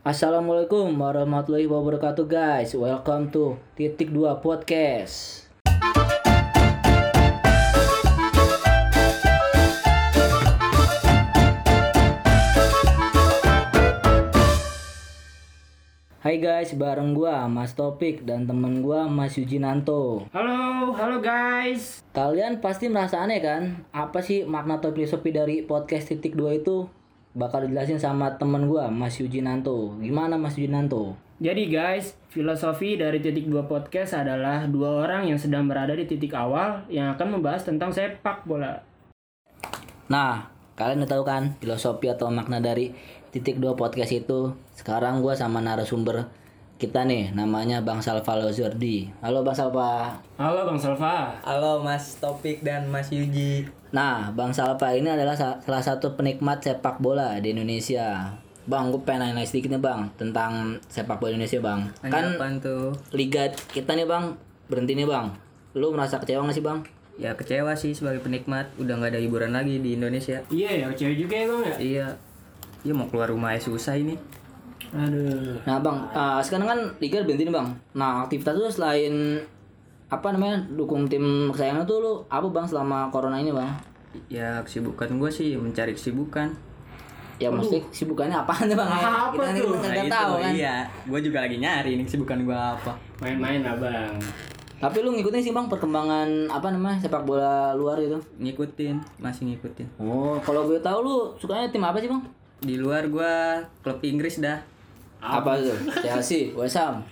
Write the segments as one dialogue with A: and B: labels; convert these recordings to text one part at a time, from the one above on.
A: Assalamualaikum warahmatullahi wabarakatuh guys Welcome to Titik 2 Podcast Hai guys, bareng gua Mas Topik dan temen gua Mas Yujinanto.
B: Halo, halo guys.
A: Kalian pasti merasa aneh kan? Apa sih makna atau filosofi dari podcast titik 2 itu? Bakal dijelasin sama temen gua Mas Yujinanto. Gimana Mas Yujinanto?
B: Jadi guys, filosofi dari titik dua podcast adalah dua orang yang sedang berada di titik awal yang akan membahas tentang sepak bola.
A: Nah, kalian udah tahu kan filosofi atau makna dari titik 2 podcast itu? Sekarang gua sama narasumber kita nih namanya Bang Salva Lozordi. Halo Bang Salva.
B: Halo Bang Salva.
C: Halo Mas Topik dan Mas Yuji.
A: Nah, Bang Salva ini adalah sa- salah satu penikmat sepak bola di Indonesia. Bang, gue pengen nanya sedikit nih Bang tentang sepak bola Indonesia Bang. Kan
C: Apaan tuh?
A: liga kita nih Bang berhenti nih Bang. Lu merasa kecewa gak sih Bang?
C: Ya kecewa sih sebagai penikmat udah nggak ada hiburan lagi di Indonesia.
B: Iya ya, cewek juga ya Bang ya?
C: Iya. Iya mau keluar rumah aja susah ini.
B: Aduh.
A: Nah Bang, ah, sekarang kan liga berhenti nih Bang. Nah aktivitas lu selain apa namanya dukung tim kesayangan tuh lu apa Bang selama corona ini Bang?
C: Ya kesibukan gue sih mencari kesibukan.
A: Ya maksudnya sibukannya apaan nih Bang?
B: Apa
A: kita nih
B: tuh?
A: kita
C: Nah,
A: nggak
C: itu,
A: tahu kan.
C: Iya, gue juga lagi nyari nih kesibukan gue apa.
B: Main-main lah Bang.
A: Tapi lu ngikutin sih Bang perkembangan apa namanya sepak bola luar gitu?
C: Ngikutin, masih ngikutin.
A: Oh, kalau gue tahu lu sukanya tim apa sih Bang?
C: Di luar gue klub Inggris dah.
A: Apa tuh? Chelsea, West Ham,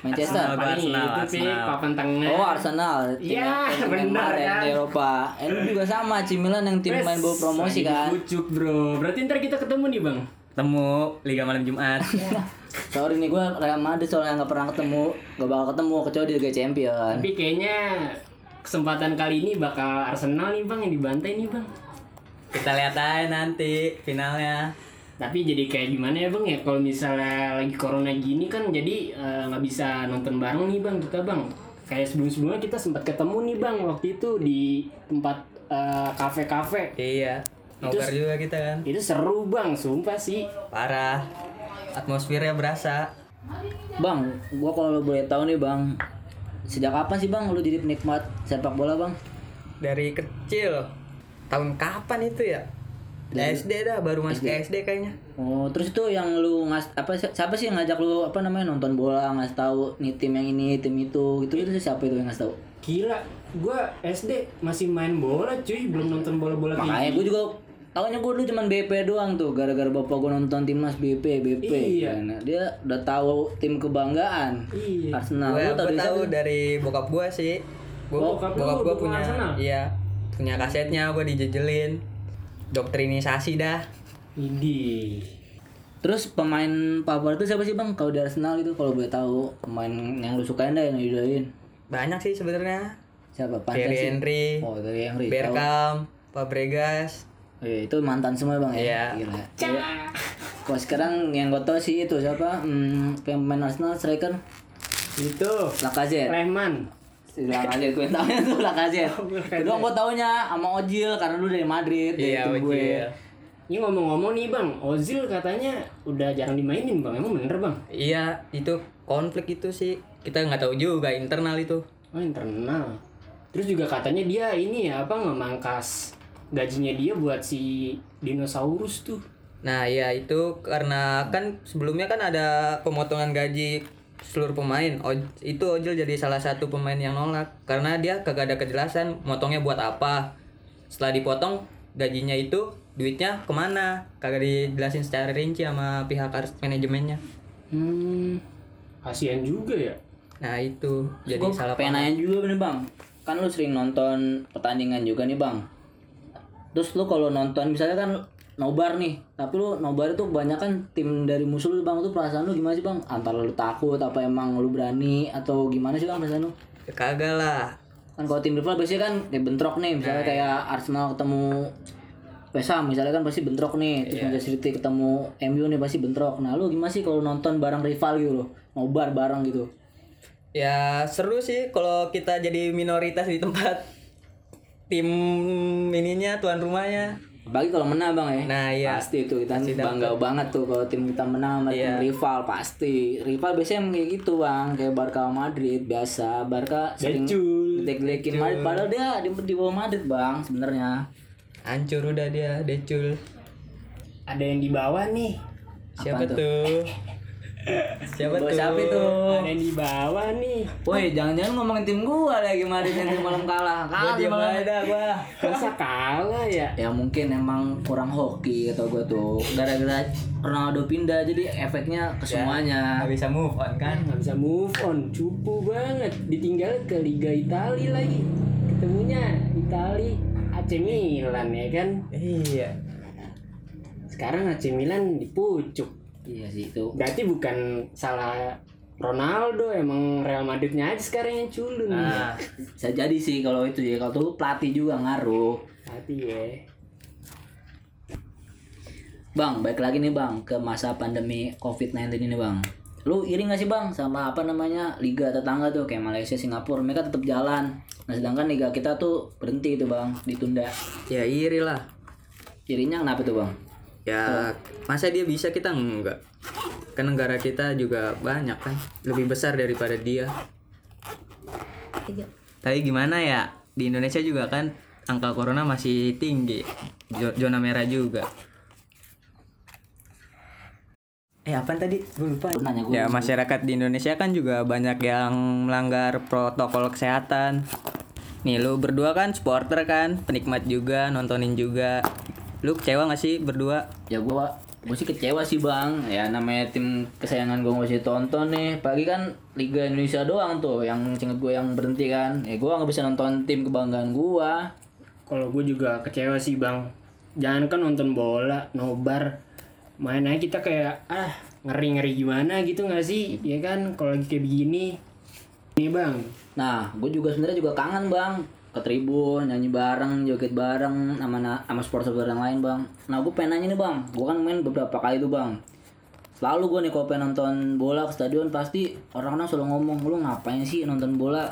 A: Manchester.
C: Arsenal. Arsenal,
B: itu sih
C: Arsenal.
B: papan tengah.
A: Oh Arsenal, tim
B: Iya,
A: yang- tim
B: benar, kan?
A: di Eropa. Eh lu juga sama, AC Milan yang tim main bawa promosi kan.
B: dibucuk, bro. Berarti ntar kita ketemu nih Bang.
C: Temu Liga Malam Jumat.
A: Sorry nih gue Real Madrid soalnya nggak pernah ketemu, gak bakal ketemu kecuali di Liga Champion.
B: Tapi kayaknya kesempatan kali ini bakal Arsenal nih Bang yang dibantai nih Bang.
C: Kita lihat aja nanti finalnya.
B: Tapi jadi kayak gimana ya bang ya kalau misalnya lagi corona gini kan jadi eh, nggak bisa nonton bareng nih bang kita bang. Kayak sebelum-sebelumnya kita sempat ketemu nih bang waktu itu di tempat eh, kafe-kafe.
C: Iya. Nobar juga kita kan.
B: Itu seru bang, sumpah sih.
C: Parah. Atmosfernya berasa.
A: Bang, gua kalau boleh tahu nih bang, sejak kapan sih bang lu jadi penikmat sepak bola bang?
C: dari kecil tahun kapan itu ya SD dah baru masuk ke SD kayaknya
A: Oh, terus itu yang lu ngas apa si- siapa sih yang ngajak lu apa namanya nonton bola ngasih tahu nih tim yang ini tim itu gitu itu siapa itu yang ngasih tahu?
B: Gila, gua SD masih main bola cuy, belum nonton bola-bola kayak
A: Makanya gue juga tahunya gue dulu cuman BP doang tuh gara-gara bapak gue nonton timnas BP BP.
B: Iya.
A: Nah, dia udah tahu tim kebanggaan
B: Iya.
A: Arsenal.
C: gue
A: Lu tahu
C: tahu dari bokap gue sih
B: Oh, bokap lu
C: bokap gue punya
B: Arsenal?
C: iya punya kasetnya gue dijejelin doktrinisasi dah
B: Idi.
A: Terus pemain favorit itu siapa sih bang? Kalau di Arsenal itu kalau boleh tahu pemain yang lu sukain dah yang lu idolain.
C: banyak sih sebenarnya
A: Siapa? Pantas
C: Thierry
A: sih.
C: Henry
A: Oh, Thierry Henry.
C: Bergkamp Fabregas
A: Oh, iya, itu mantan semua bang ya.
C: Iya.
A: Gila. Iya. Kalau sekarang yang gue tahu sih itu siapa? Hmm, pemain Arsenal striker
B: Itu.
A: Lacazette.
B: Rehman.
A: Si Lacazette gue taunya tuh Lacazette.
B: Lacazette.
A: Kedua gue taunya sama Ozil karena lu dari Madrid.
C: iya
A: tim gue.
C: Ojil
B: Ini ngomong-ngomong nih bang, Ozil katanya udah jarang dimainin bang, emang bener bang?
C: iya itu konflik itu sih kita nggak tahu juga internal itu
B: Oh internal. Terus juga katanya dia ini ya apa ngemangkas gajinya dia buat si dinosaurus tuh.
C: Nah ya itu karena kan sebelumnya kan ada pemotongan gaji seluruh pemain. Oj- itu Ojil jadi salah satu pemain yang nolak karena dia kagak ada kejelasan motongnya buat apa. Setelah dipotong gajinya itu duitnya ke mana? Kagak dijelasin secara rinci sama pihak manajemennya.
B: Hmm, kasihan juga ya.
C: Nah itu jadi salah
A: pengen
C: paham.
A: nanya juga nih bang. Kan lu sering nonton pertandingan juga nih bang. Terus lu kalau nonton misalnya kan nobar nih, tapi lu nobar itu kebanyakan tim dari musuh lu bang. Itu perasaan lu gimana sih bang? Antara lu takut apa emang lu berani atau gimana sih bang perasaan lu?
C: Ya, kagak lah.
A: kan kalau tim rival biasanya kan kayak bentrok nih misalnya kayak Arsenal ketemu West Ham misalnya kan pasti bentrok nih terus Manchester City ketemu MU nih pasti bentrok nah lu gimana sih kalau nonton bareng rival gitu loh nobar bareng gitu
C: Ya seru sih kalau kita jadi minoritas di tempat tim ininya tuan rumahnya.
A: Apalagi kalau menang bang ya.
C: Nah, iya.
A: Pasti itu kita
C: Pasti
A: bangga banget tuh kalau tim kita menang sama
C: Iya.
A: tim rival pasti. Rival biasanya emang kayak gitu bang, kayak Barca sama Madrid biasa. Barca sering
B: Decul.
A: delek-delekin Madrid, padahal dia di, di bawah Madrid bang sebenarnya.
C: Hancur udah dia, decul.
B: Ada yang di bawah nih.
C: Siapa
A: Apaan tuh?
C: tuh? Siapa tuh?
A: siapa itu?
B: Ada yang di bawah nih.
A: Woi, jangan-jangan ngomongin tim gua lagi kemarin yang tim malam kalah. Kalah
C: diam
A: malam.
C: aja gua.
B: Masa kalah ya?
A: Ya mungkin emang kurang hoki atau gua tuh gara-gara Ronaldo pindah jadi efeknya ke semuanya.
C: Nggak bisa move on kan?
B: Nggak bisa move on, cupu banget. Ditinggal ke Liga Italia lagi. Ketemunya Italia AC Milan ya kan.
C: Iya.
B: Sekarang AC Milan dipucuk.
A: Iya sih itu.
B: Berarti bukan salah Ronaldo, emang Real Madridnya aja sekarang yang culun.
A: Nah, bisa jadi sih kalau itu ya. Kalau tuh pelatih juga ngaruh.
B: Hati ya.
A: Bang, baik lagi nih bang ke masa pandemi COVID-19 ini bang. Lu iri gak sih bang sama apa namanya liga tetangga tuh kayak Malaysia, Singapura, mereka tetap jalan. Nah sedangkan liga kita tuh berhenti itu bang, ditunda.
C: Ya iri lah.
A: Irinya kenapa tuh bang?
C: Ya masa dia bisa kita enggak? Kan negara kita juga banyak kan, lebih besar daripada dia. Tapi gimana ya? Di Indonesia juga kan angka corona masih tinggi. Zona merah juga. Eh apa tadi? Gue lupa.
A: Lu nanya gue.
C: Ya masyarakat di Indonesia kan juga banyak yang melanggar protokol kesehatan. Nih lu berdua kan supporter kan, penikmat juga, nontonin juga. Lu kecewa gak sih berdua?
A: Ya gua gue sih kecewa sih bang. Ya namanya tim kesayangan gue masih tonton nih. Pagi kan Liga Indonesia doang tuh yang inget gue yang berhenti kan. Ya gua nggak bisa nonton tim kebanggaan gua.
B: Kalau gue juga kecewa sih bang. Jangan kan nonton bola, nobar, main aja kita kayak ah ngeri ngeri gimana gitu nggak sih? Ya kan kalau lagi kayak begini. Nih bang,
A: Nah, gue juga sebenarnya juga kangen bang ke tribun nyanyi bareng joget bareng sama sama supporter yang lain bang. Nah, gue pengen nanya nih bang, gue kan main beberapa kali tuh bang. Selalu gue nih kalau pengen nonton bola ke stadion pasti orang-orang selalu ngomong lu ngapain sih nonton bola?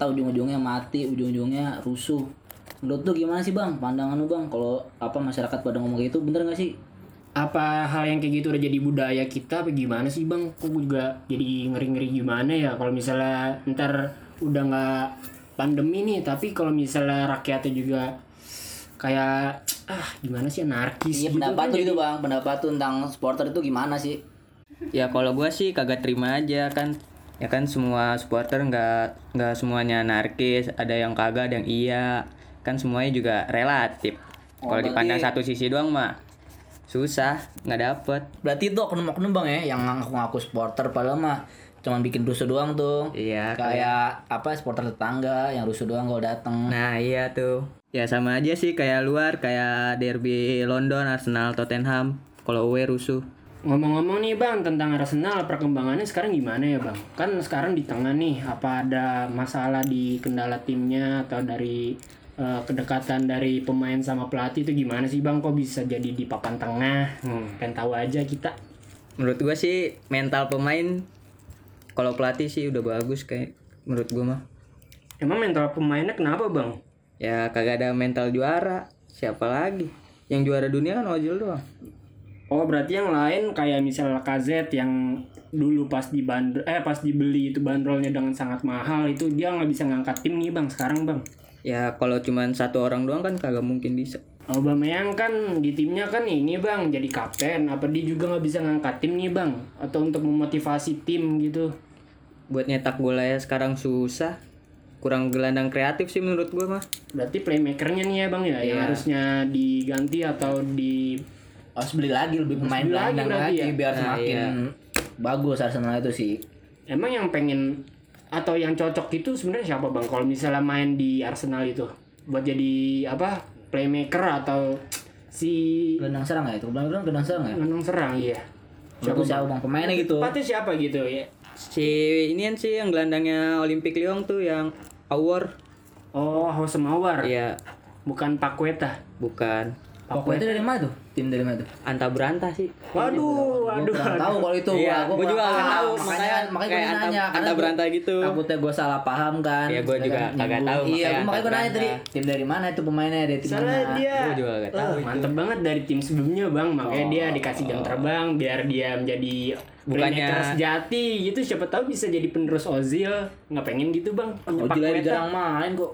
A: Tahu ujung-ujungnya mati, ujung-ujungnya rusuh. Menurut lu gimana sih bang? Pandangan lu bang kalau apa masyarakat pada ngomong gitu bener gak sih?
B: apa hal yang kayak gitu udah jadi budaya kita apa gimana sih bang? Kok juga jadi ngeri ngeri gimana ya kalau misalnya ntar udah nggak pandemi nih, tapi kalau misalnya rakyatnya juga kayak ah gimana sih anarkis
A: Iya
B: gitu
A: pendapat
B: kan
A: tuh
B: jadi-
A: itu bang, pendapat tuh tentang supporter itu gimana sih?
C: Ya kalau gua sih kagak terima aja kan. Ya kan semua supporter nggak nggak semuanya anarkis, ada yang kagak, ada yang iya. Kan semuanya juga relatif.
A: Oh,
C: Kalau dipandang satu sisi doang mah susah, nggak dapet.
A: Berarti itu oknum-oknum bang ya yang ngaku-ngaku supporter padahal mah cuman bikin rusuh doang tuh.
C: Iya,
A: Kayak apa supporter tetangga yang rusuh doang kalau dateng.
C: Nah iya tuh Ya sama aja sih kayak luar Kayak derby London, Arsenal, Tottenham Kalau away rusuh
B: Ngomong-ngomong nih bang tentang Arsenal perkembangannya sekarang gimana ya bang? Kan sekarang di tengah nih apa ada masalah di kendala timnya atau dari eh, kedekatan dari pemain sama pelatih itu gimana sih bang? Kok bisa jadi di papan tengah? Hmm, pengen tahu aja kita.
C: Menurut gua sih mental pemain Kalau pelatih sih udah bagus kayak Menurut gua mah.
B: Emang mental pemainnya kenapa bang?
C: Ya kagak ada mental juara. Siapa lagi? Yang juara dunia kan Ozil doang.
B: Oh berarti yang lain kayak misalnya Lacazette yang dulu pas dibandrol eh pas dibeli itu bandrolnya dengan sangat mahal itu dia nggak bisa ngangkat tim nih bang sekarang bang.
C: Ya kalau cuman satu orang doang kan kagak mungkin bisa.
B: Aubameyang kan di timnya kan ini bang jadi kapten. Apa dia juga nggak bisa ngangkat tim nih bang? Atau untuk memotivasi tim gitu
C: Buat nyetak gol aja sekarang susah Kurang gelandang kreatif sih menurut gua mah
B: berarti playmakernya nih ya bang ya yang
C: Iya.
B: harusnya diganti atau di
A: Harus beli lagi lebih pemain
B: beli lagi
A: gelandang
B: berarti
A: lagi,
B: ya?
A: biar
C: Nah,
A: semakin
C: iya.
A: bagus Arsenal itu sih.
B: emang yang pengen atau yang cocok itu sebenarnya siapa bang kalau misalnya main di Arsenal itu buat jadi apa playmaker atau si
A: Gelandang serang ya itu, gelandang gelandang serang ya.
B: gelandang serang iya
A: Siapa siapa bang pemainnya gitu?
B: Tepatnya siapa gitu ya
C: Si ini kan sih yang gelandangnya Olympic Lyon tuh yang Awar.
B: Oh Hosem Awar
C: Iya.
B: Bukan Paqueta
C: bukan
A: Pokoknya itu dari mana tuh? Tim dari mana tuh?
C: Anta berantah sih.
B: Waduh,
A: Gue
B: waduh.
A: kurang tahu kalau itu.
C: Iya,
A: gua
C: gua juga
A: kurang
C: nggak
A: paham.
C: tahu,
A: Makanya
C: makanya kayak
A: gue
C: anta-
A: nanya.
C: anta
A: gua-
C: gitu.
A: Takutnya gue salah paham kan.
C: Iya, gua
A: Ya
C: juga
A: kan,
C: kagak
A: nyambung.
C: tahu,
A: Iya,
C: makanya
A: gua makanya gue nanya tadi. Tim dari mana itu pemainnya? Dari tim
B: Soalnya
A: mana?
B: dia
C: Gua juga nggak tahu
B: eh, mantep banget dari tim sebelumnya bang makanya dia dikasih jam terbang biar dia menjadi
C: Bukannya-
B: sejati gitu siapa tahu bisa jadi penerus Ozil nggak pengen gitu bang
A: Oh,
B: Weta.
A: jarang main kok.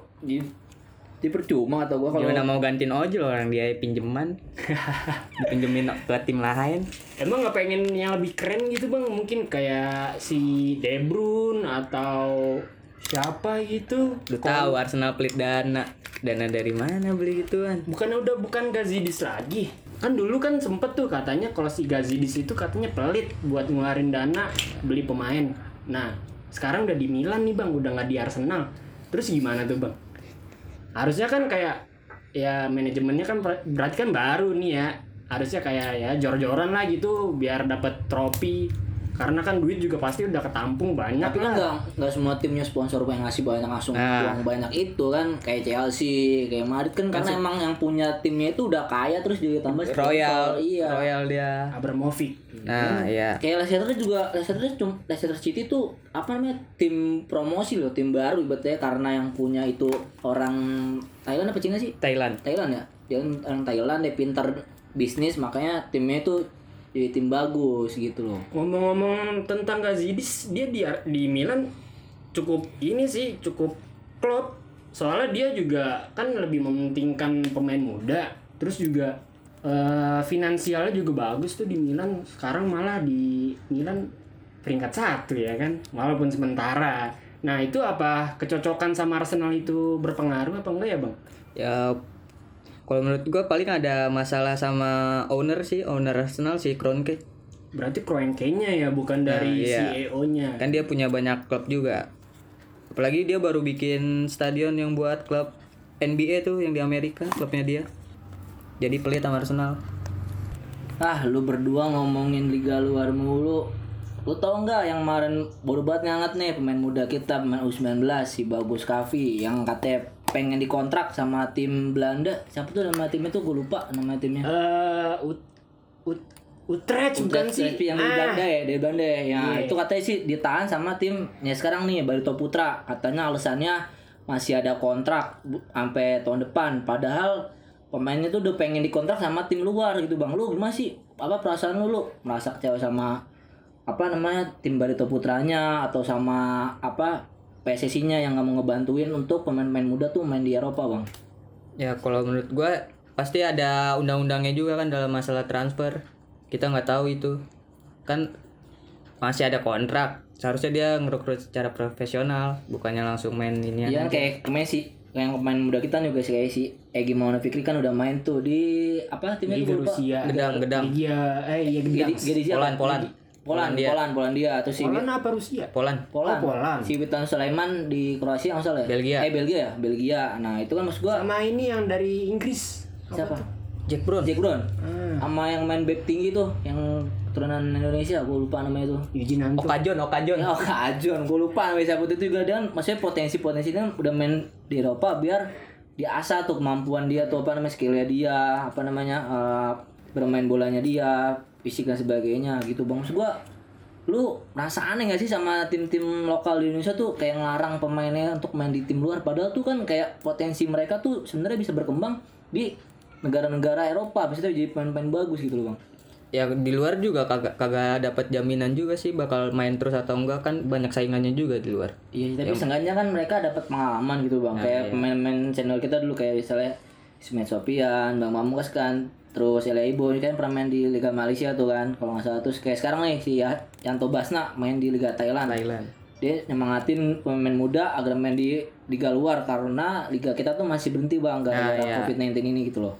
A: Di, di percuma atau gue kalau
C: Gimana mau gantiin ojol orang dia pinjeman. Dipinjemin ke tim lain.
B: emang nggak pengen yang lebih keren gitu bang mungkin kayak si De Bruyne atau siapa gitu
C: Lu tahu Arsenal pelit dana. Dana dari mana beli gituan?
B: bukannya udah bukan Gazidis lagi kan dulu kan sempet tuh katanya kalau si Gazidis itu katanya pelit buat ngeluarin dana beli pemain nah sekarang udah di Milan nih bang udah nggak di Arsenal terus gimana tuh bang harusnya kan kayak ya manajemennya kan ber- berarti kan baru nih ya. Harusnya kayak ya jor-joran lah gitu biar dapat trofi karena kan duit juga pasti udah ketampung banyak
A: tapi kan nggak nggak semua timnya sponsor yang ngasih banyak langsung
C: Nah.
A: uang banyak itu kan kayak Chelsea kayak Madrid kan karena emang yang punya timnya itu udah kaya terus juga tambah sponsor.
C: Royal,
A: iya
C: Royal dia.
B: Abramovich
C: Nah, iya.
A: kayak Leicester juga Leicester cum- Leicester City tuh apa namanya tim promosi loh tim baru ibaratnya karena yang punya itu orang Thailand apa Cina sih
C: Thailand.
A: Thailand ya dia orang Thailand dia pintar bisnis makanya timnya itu jadi tim bagus gitu loh.
B: Ngomong-ngomong tentang Gazidis dia di di Milan cukup ini sih cukup klop. Soalnya dia juga kan lebih mementingkan pemain muda terus juga eh, finansialnya juga bagus tuh di Milan. Sekarang malah di Milan peringkat satu ya kan walaupun sementara. Nah itu apa kecocokan sama Arsenal itu berpengaruh apa enggak ya bang?
C: Ya kalau menurut gua paling ada masalah sama owner sih, owner Arsenal si Kroenke.
B: berarti Kroenke-nya ya bukan dari
C: iya.
B: CEO-nya
C: Kan dia punya banyak klub juga. Apalagi dia baru bikin stadion yang buat klub NBA tuh yang di Amerika, klubnya dia. Jadi pelit sama Arsenal.
A: Ah, lu berdua ngomongin liga luar mulu. Lu tau nggak yang kemarin baru banget nganget nih pemain muda kita pemain U19 si Bagus Kavi yang katanya pengen dikontrak sama tim Belanda. Siapa tuh nama timnya tuh gue lupa nama timnya.
B: eh Ut Ut Utrecht bukan sih
A: Utrecht yang dari
B: Ah.
A: Belanda ya, dari Belanda ya. Ya,
B: Iya.
A: itu katanya sih ditahan sama tim ya sekarang nih Barito Putra. Katanya alasannya masih ada kontrak sampai tahun depan. Padahal pemainnya tuh udah pengen dikontrak sama tim luar gitu bang. Lu gimana sih? Apa perasaan lu? Lu merasa kecewa sama apa namanya tim Barito Putranya atau sama apa PSSI-nya yang nggak mau ngebantuin untuk pemain-pemain muda tuh main di Eropa bang?
C: Ya kalau menurut gua pasti ada undang-undangnya juga kan dalam masalah transfer. Kita nggak tahu itu. Kan masih ada kontrak. Seharusnya dia ngerekrut secara profesional, bukannya langsung main ini
A: Iya kan kayak sih yang pemain muda kita juga sih kayak si Egi Maulana Fikri kan udah main tuh di apa timnya
B: Liga. Rusia
C: Gedang, gedang.
B: Liga eh iya gedang
C: Polan? Polan.
A: Polan,
C: dia.
A: Polan, Polandia atau si
B: Poland apa Rusia
C: Poland.
A: Polan.
B: Oh, Polan.
A: Si Witan Sulaiman di Kroasia nggak salah ya?
C: Belgia.
A: Eh Belgia ya, Belgia. Nah, itu kan maksud gua
B: sama ini yang dari Inggris
A: siapa?
C: Jack Brown.
A: Jack Brown.
B: Hmm.
A: Sama yang main back tinggi tuh, yang keturunan Indonesia, gua lupa namanya tuh.
B: Yuji Nanto
C: Okajon, Okajon.
A: Ya, oh, Kajon, gue lupa namanya siapa itu juga dan maksudnya potensi-potensinya udah main di Eropa biar diasah tuh kemampuan dia tuh apa namanya skillnya dia, apa namanya eh, bermain bolanya dia, fisik dan sebagainya gitu bang. Maksud gua lu merasa aneh gak sih sama tim-tim lokal di Indonesia tuh kayak ngelarang pemainnya untuk main di tim luar padahal tuh kan kayak potensi mereka tuh sebenarnya bisa berkembang di negara-negara Eropa bisa jadi pemain-pemain bagus gitu loh bang
C: Ya di luar juga kagak kagak dapat jaminan juga sih bakal main terus atau enggak kan banyak saingannya juga di luar.
A: Iya, tapi seenggaknya kan mereka dapat pengalaman gitu bang. kayak pemain-pemain channel kita dulu kayak misalnya Ismet Sopian, Bang Mamukas kan, terus Elia Ibo ini kan pernah main di Liga Malaysia tuh kan, kalau nggak salah terus kayak sekarang nih si Ya- Yanto Basna main di Liga Thailand.
C: Thailand.
A: Dia nyemangatin pemain muda agar main di liga luar karena liga kita tuh masih berhenti bang gara-gara
C: Nah, iya.
A: COVID-19 ini gitu loh.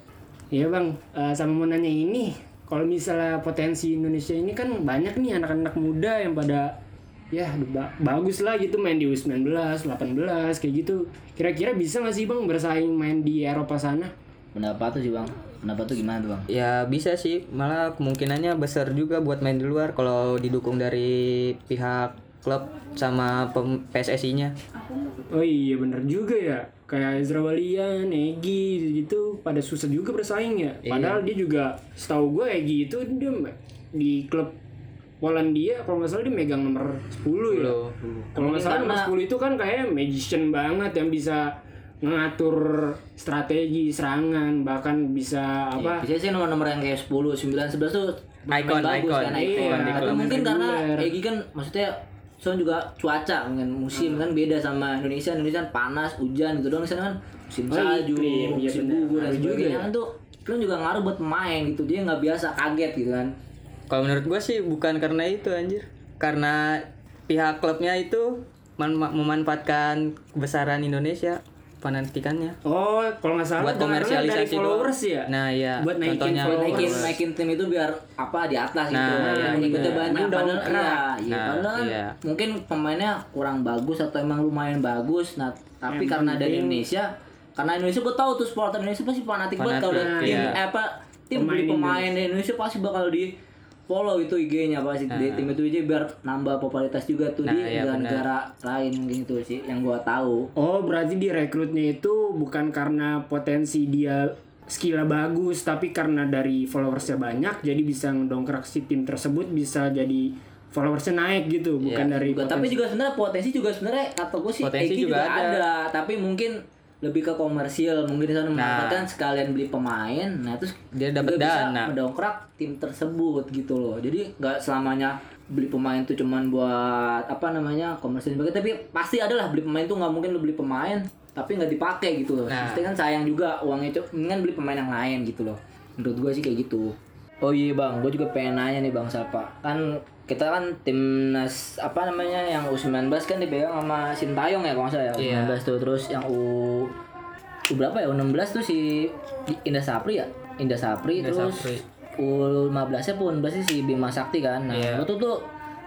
B: Iya bang, Eh, sama mau nanya ini, kalau misalnya potensi Indonesia ini kan banyak nih anak-anak muda yang pada ya ba- bagus lah gitu main di U19, 18 kayak gitu. Kira-kira bisa nggak sih bang bersaing main di Eropa sana?
A: Pendapat tuh sih bang, pendapat tuh gimana tuh bang?
C: Ya bisa sih, malah kemungkinannya besar juga buat main di luar kalau didukung dari pihak klub sama PSSI-nya.
B: Oh iya bener juga ya. kayak Ezra Walian, Egi gitu pada susah juga bersaing ya.
C: Iya.
B: Padahal dia juga setahu gue Egi itu dia di klub Polandia kalau nggak salah dia megang nomor 10 ya. Kalau nggak salah nomor 10 itu kan kayak magician banget yang bisa ngatur strategi serangan bahkan bisa apa
A: Biasanya sih nomor-nomor yang kayak 10, 9, 11 tuh
C: Icon,
A: bagus
C: icon.
A: kan
B: Iya,
A: icon.
B: icon.
A: Tapi mungkin karena. Egi kan maksudnya soalnya juga cuaca mungkin musim kan beda sama Indonesia. Indonesia kan panas, hujan gitu doang di sana kan musim
B: Oh,
A: salju,
B: iya
A: musim
B: benar.
A: gugur dan
B: Ngaruh juga
A: sebagainya
B: ya.
A: kan tuh iklim juga ngaruh buat pemain gitu. Dia nggak biasa kaget gitu kan.
C: Kalau menurut gue sih bukan karena itu anjir. Karena pihak klubnya itu man- memanfaatkan kebesaran Indonesia fanatikannya.
B: Oh, kalau nggak salah
C: Buat
B: karena dari
C: komersialisasi
B: followers
C: doang.
B: ya.
C: Nah, iya.
B: Buat naikin
C: Contohnya
B: followers.
A: naikin naikin tim itu biar apa di atas gitu.
C: Nah,
A: Yang
C: iya,
A: pengikutnya
B: iya.
A: banyak padahal iya, iya.
C: Nah,
A: padahal
C: iya.
A: mungkin pemainnya kurang bagus atau emang lumayan bagus. Nah, tapi
B: Yang
A: karena dari
B: penting-
A: Indonesia karena Indonesia gue tahu tuh supporter Indonesia pasti fanatik banget kalau ada tim
C: iya.
A: eh, apa tim
B: Pemain
A: beli pemain di Indonesia pasti bakal di follow itu IG-nya pasti di tim itu aja biar nambah popularitas juga tuh di
C: Nah, iya, benar.
A: negara lain mungkin itu sih yang gua tahu.
B: Oh, berarti direkrutnya itu bukan karena potensi dia skillnya bagus, tapi karena dari followersnya banyak, jadi bisa ngedongkrak si tim tersebut bisa jadi followersnya naik gitu, bukan dari
A: Juga, tapi juga sebenarnya potensi juga sebenarnya kata gue sih
C: Potensi
A: juga,
C: juga
A: ada.
C: ada.
A: tapi mungkin lebih ke komersil mungkin di sana. Memanfaatkan sekalian beli pemain nah terus
C: Dia dapat
A: juga bisa
C: dana.
A: mendongkrak tim tersebut gitu loh. Jadi nggak selamanya beli pemain tuh cuman buat apa namanya komersil tapi pasti ada lah beli pemain tuh nggak mungkin lu beli pemain tapi nggak dipakai gitu loh.
C: Nah.
A: pasti kan sayang juga uangnya itu mendingan beli pemain yang lain gitu loh. Menurut gue sih kayak gitu oh iya bang gue juga pengen nanya nih bang Sapa kan kita kan timnas apa namanya yang U19 kan dipegang sama Sintayong ya kalau salah ya
C: Iya.
A: U19 tuh terus yang U U berapa ya U16 tuh si Indah Sapri ya Indah Sapri
C: Indah
A: terus
C: Sapri.
A: U15 nya pun pasti si Bima Sakti kan nah
C: Iya.
A: lu tuh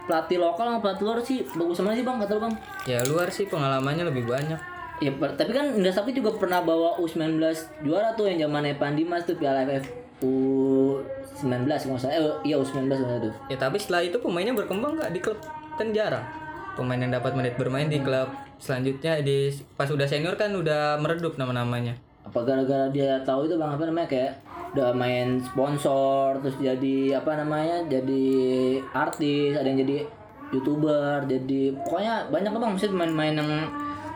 A: pelatih lokal sama pelatih luar sih bagus mana sih bang kata lu bang
C: Ya luar sih pengalamannya lebih banyak.
A: Ya, tapi kan Indra Sapri juga pernah bawa U19 juara tuh yang zamannya Pandimas tuh Piala AFF U19 kalau salah. Eh, iya U19 maksudnya tuh.
C: Ya tapi setelah itu pemainnya berkembang nggak di klub? Kan jarang. Pemain yang dapat menit bermain di klub. Selanjutnya di pas udah senior kan udah meredup nama-namanya.
A: Apa gara-gara dia tahu itu Bang? Apa namanya? Kayak udah main sponsor terus jadi apa namanya? Jadi artis ada yang jadi youtuber jadi pokoknya banyak bang. Maksudnya pemain-pemain yang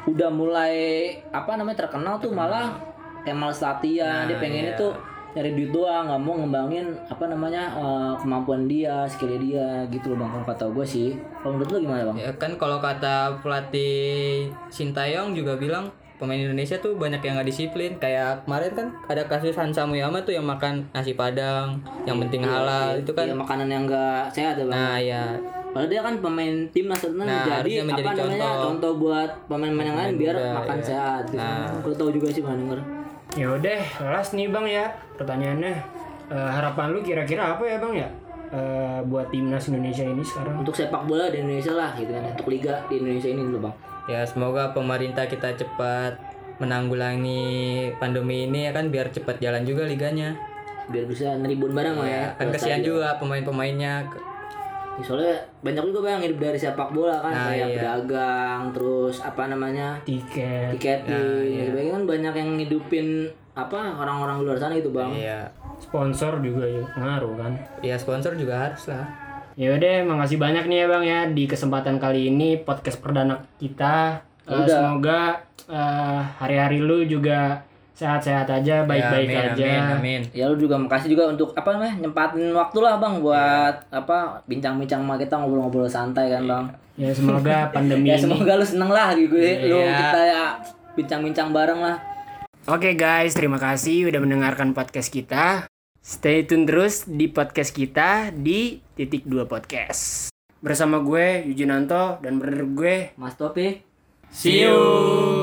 A: udah mulai apa namanya terkenal tuh malah kayak males latihan. Dia pengennya tuh nyari duit doang nggak mau ngembangin apa namanya eh, kemampuan dia skillnya dia gitu loh bang kalau kata gue sih kalau menurut lu gimana bang
C: Ya kan kalau kata pelatih Sintayong juga bilang pemain Indonesia tuh banyak yang nggak disiplin. Kayak kemarin kan ada kasus Hansa Muyama tuh yang makan nasi padang, yang penting halal itu kan.
A: Iya, makanan yang enggak sehat ya bang
C: Nah ya
A: Padahal dia kan pemain timnas tentu
C: Nah,
A: jadi apa namanya
C: contoh.
A: contoh buat pemain-pemain yang lain biar
C: muda,
A: makan
C: iya.
A: sehat. Gitu.
C: Nah.
A: Aku tahu juga sih bang denger.
B: Ya udah, last nih Bang ya. Pertanyaannya eh, harapan lu kira-kira apa ya Bang ya? Eh, buat timnas Indonesia ini sekarang.
A: Untuk sepak bola di Indonesia lah gitu kan. Untuk liga di Indonesia ini dulu bang.
C: ya semoga pemerintah kita cepat menanggulangi pandemi ini ya kan biar cepat jalan juga liganya.
A: Biar bisa ngeribun bareng lah ya.
C: Kan kesian juga pemain-pemainnya.
A: Ya, Soalnya banyak juga bang hidup dari sepak bola kan
C: Nah,
A: kayak
C: iya.
A: pedagang terus apa namanya
B: Tiket.
A: tiketing.
C: Nah,
A: ya, sebagainya kan banyak yang ngidupin apa orang-orang luar sana gitu bang.
C: Iya.
B: Sponsor juga ya ngaruh kan.
C: Ya sponsor juga harus lah.
B: Ya udah, makasih banyak nih ya Bang ya di kesempatan kali ini podcast perdana kita.
A: Udah.
B: semoga eh, hari-hari lu juga sehat-sehat aja, baik-baik
C: ya, amin,
B: aja.
C: Amin, amin.
A: Ya lu juga makasih juga untuk apa namanya nyempatin waktu lah bang buat apa bincang-bincang sama kita ngobrol-ngobrol santai kan bang.
B: Ya semoga pandemi
A: ya semoga lu seneng lah gitu ya. lu
C: Iya.
A: kita ya bincang-bincang bareng lah.
B: Oke guys, terima kasih udah mendengarkan podcast kita. Stay tune terus di podcast kita di titik dua podcast. Bersama gue Yujinanto dan brother gue
A: Mas Topi.
B: See you.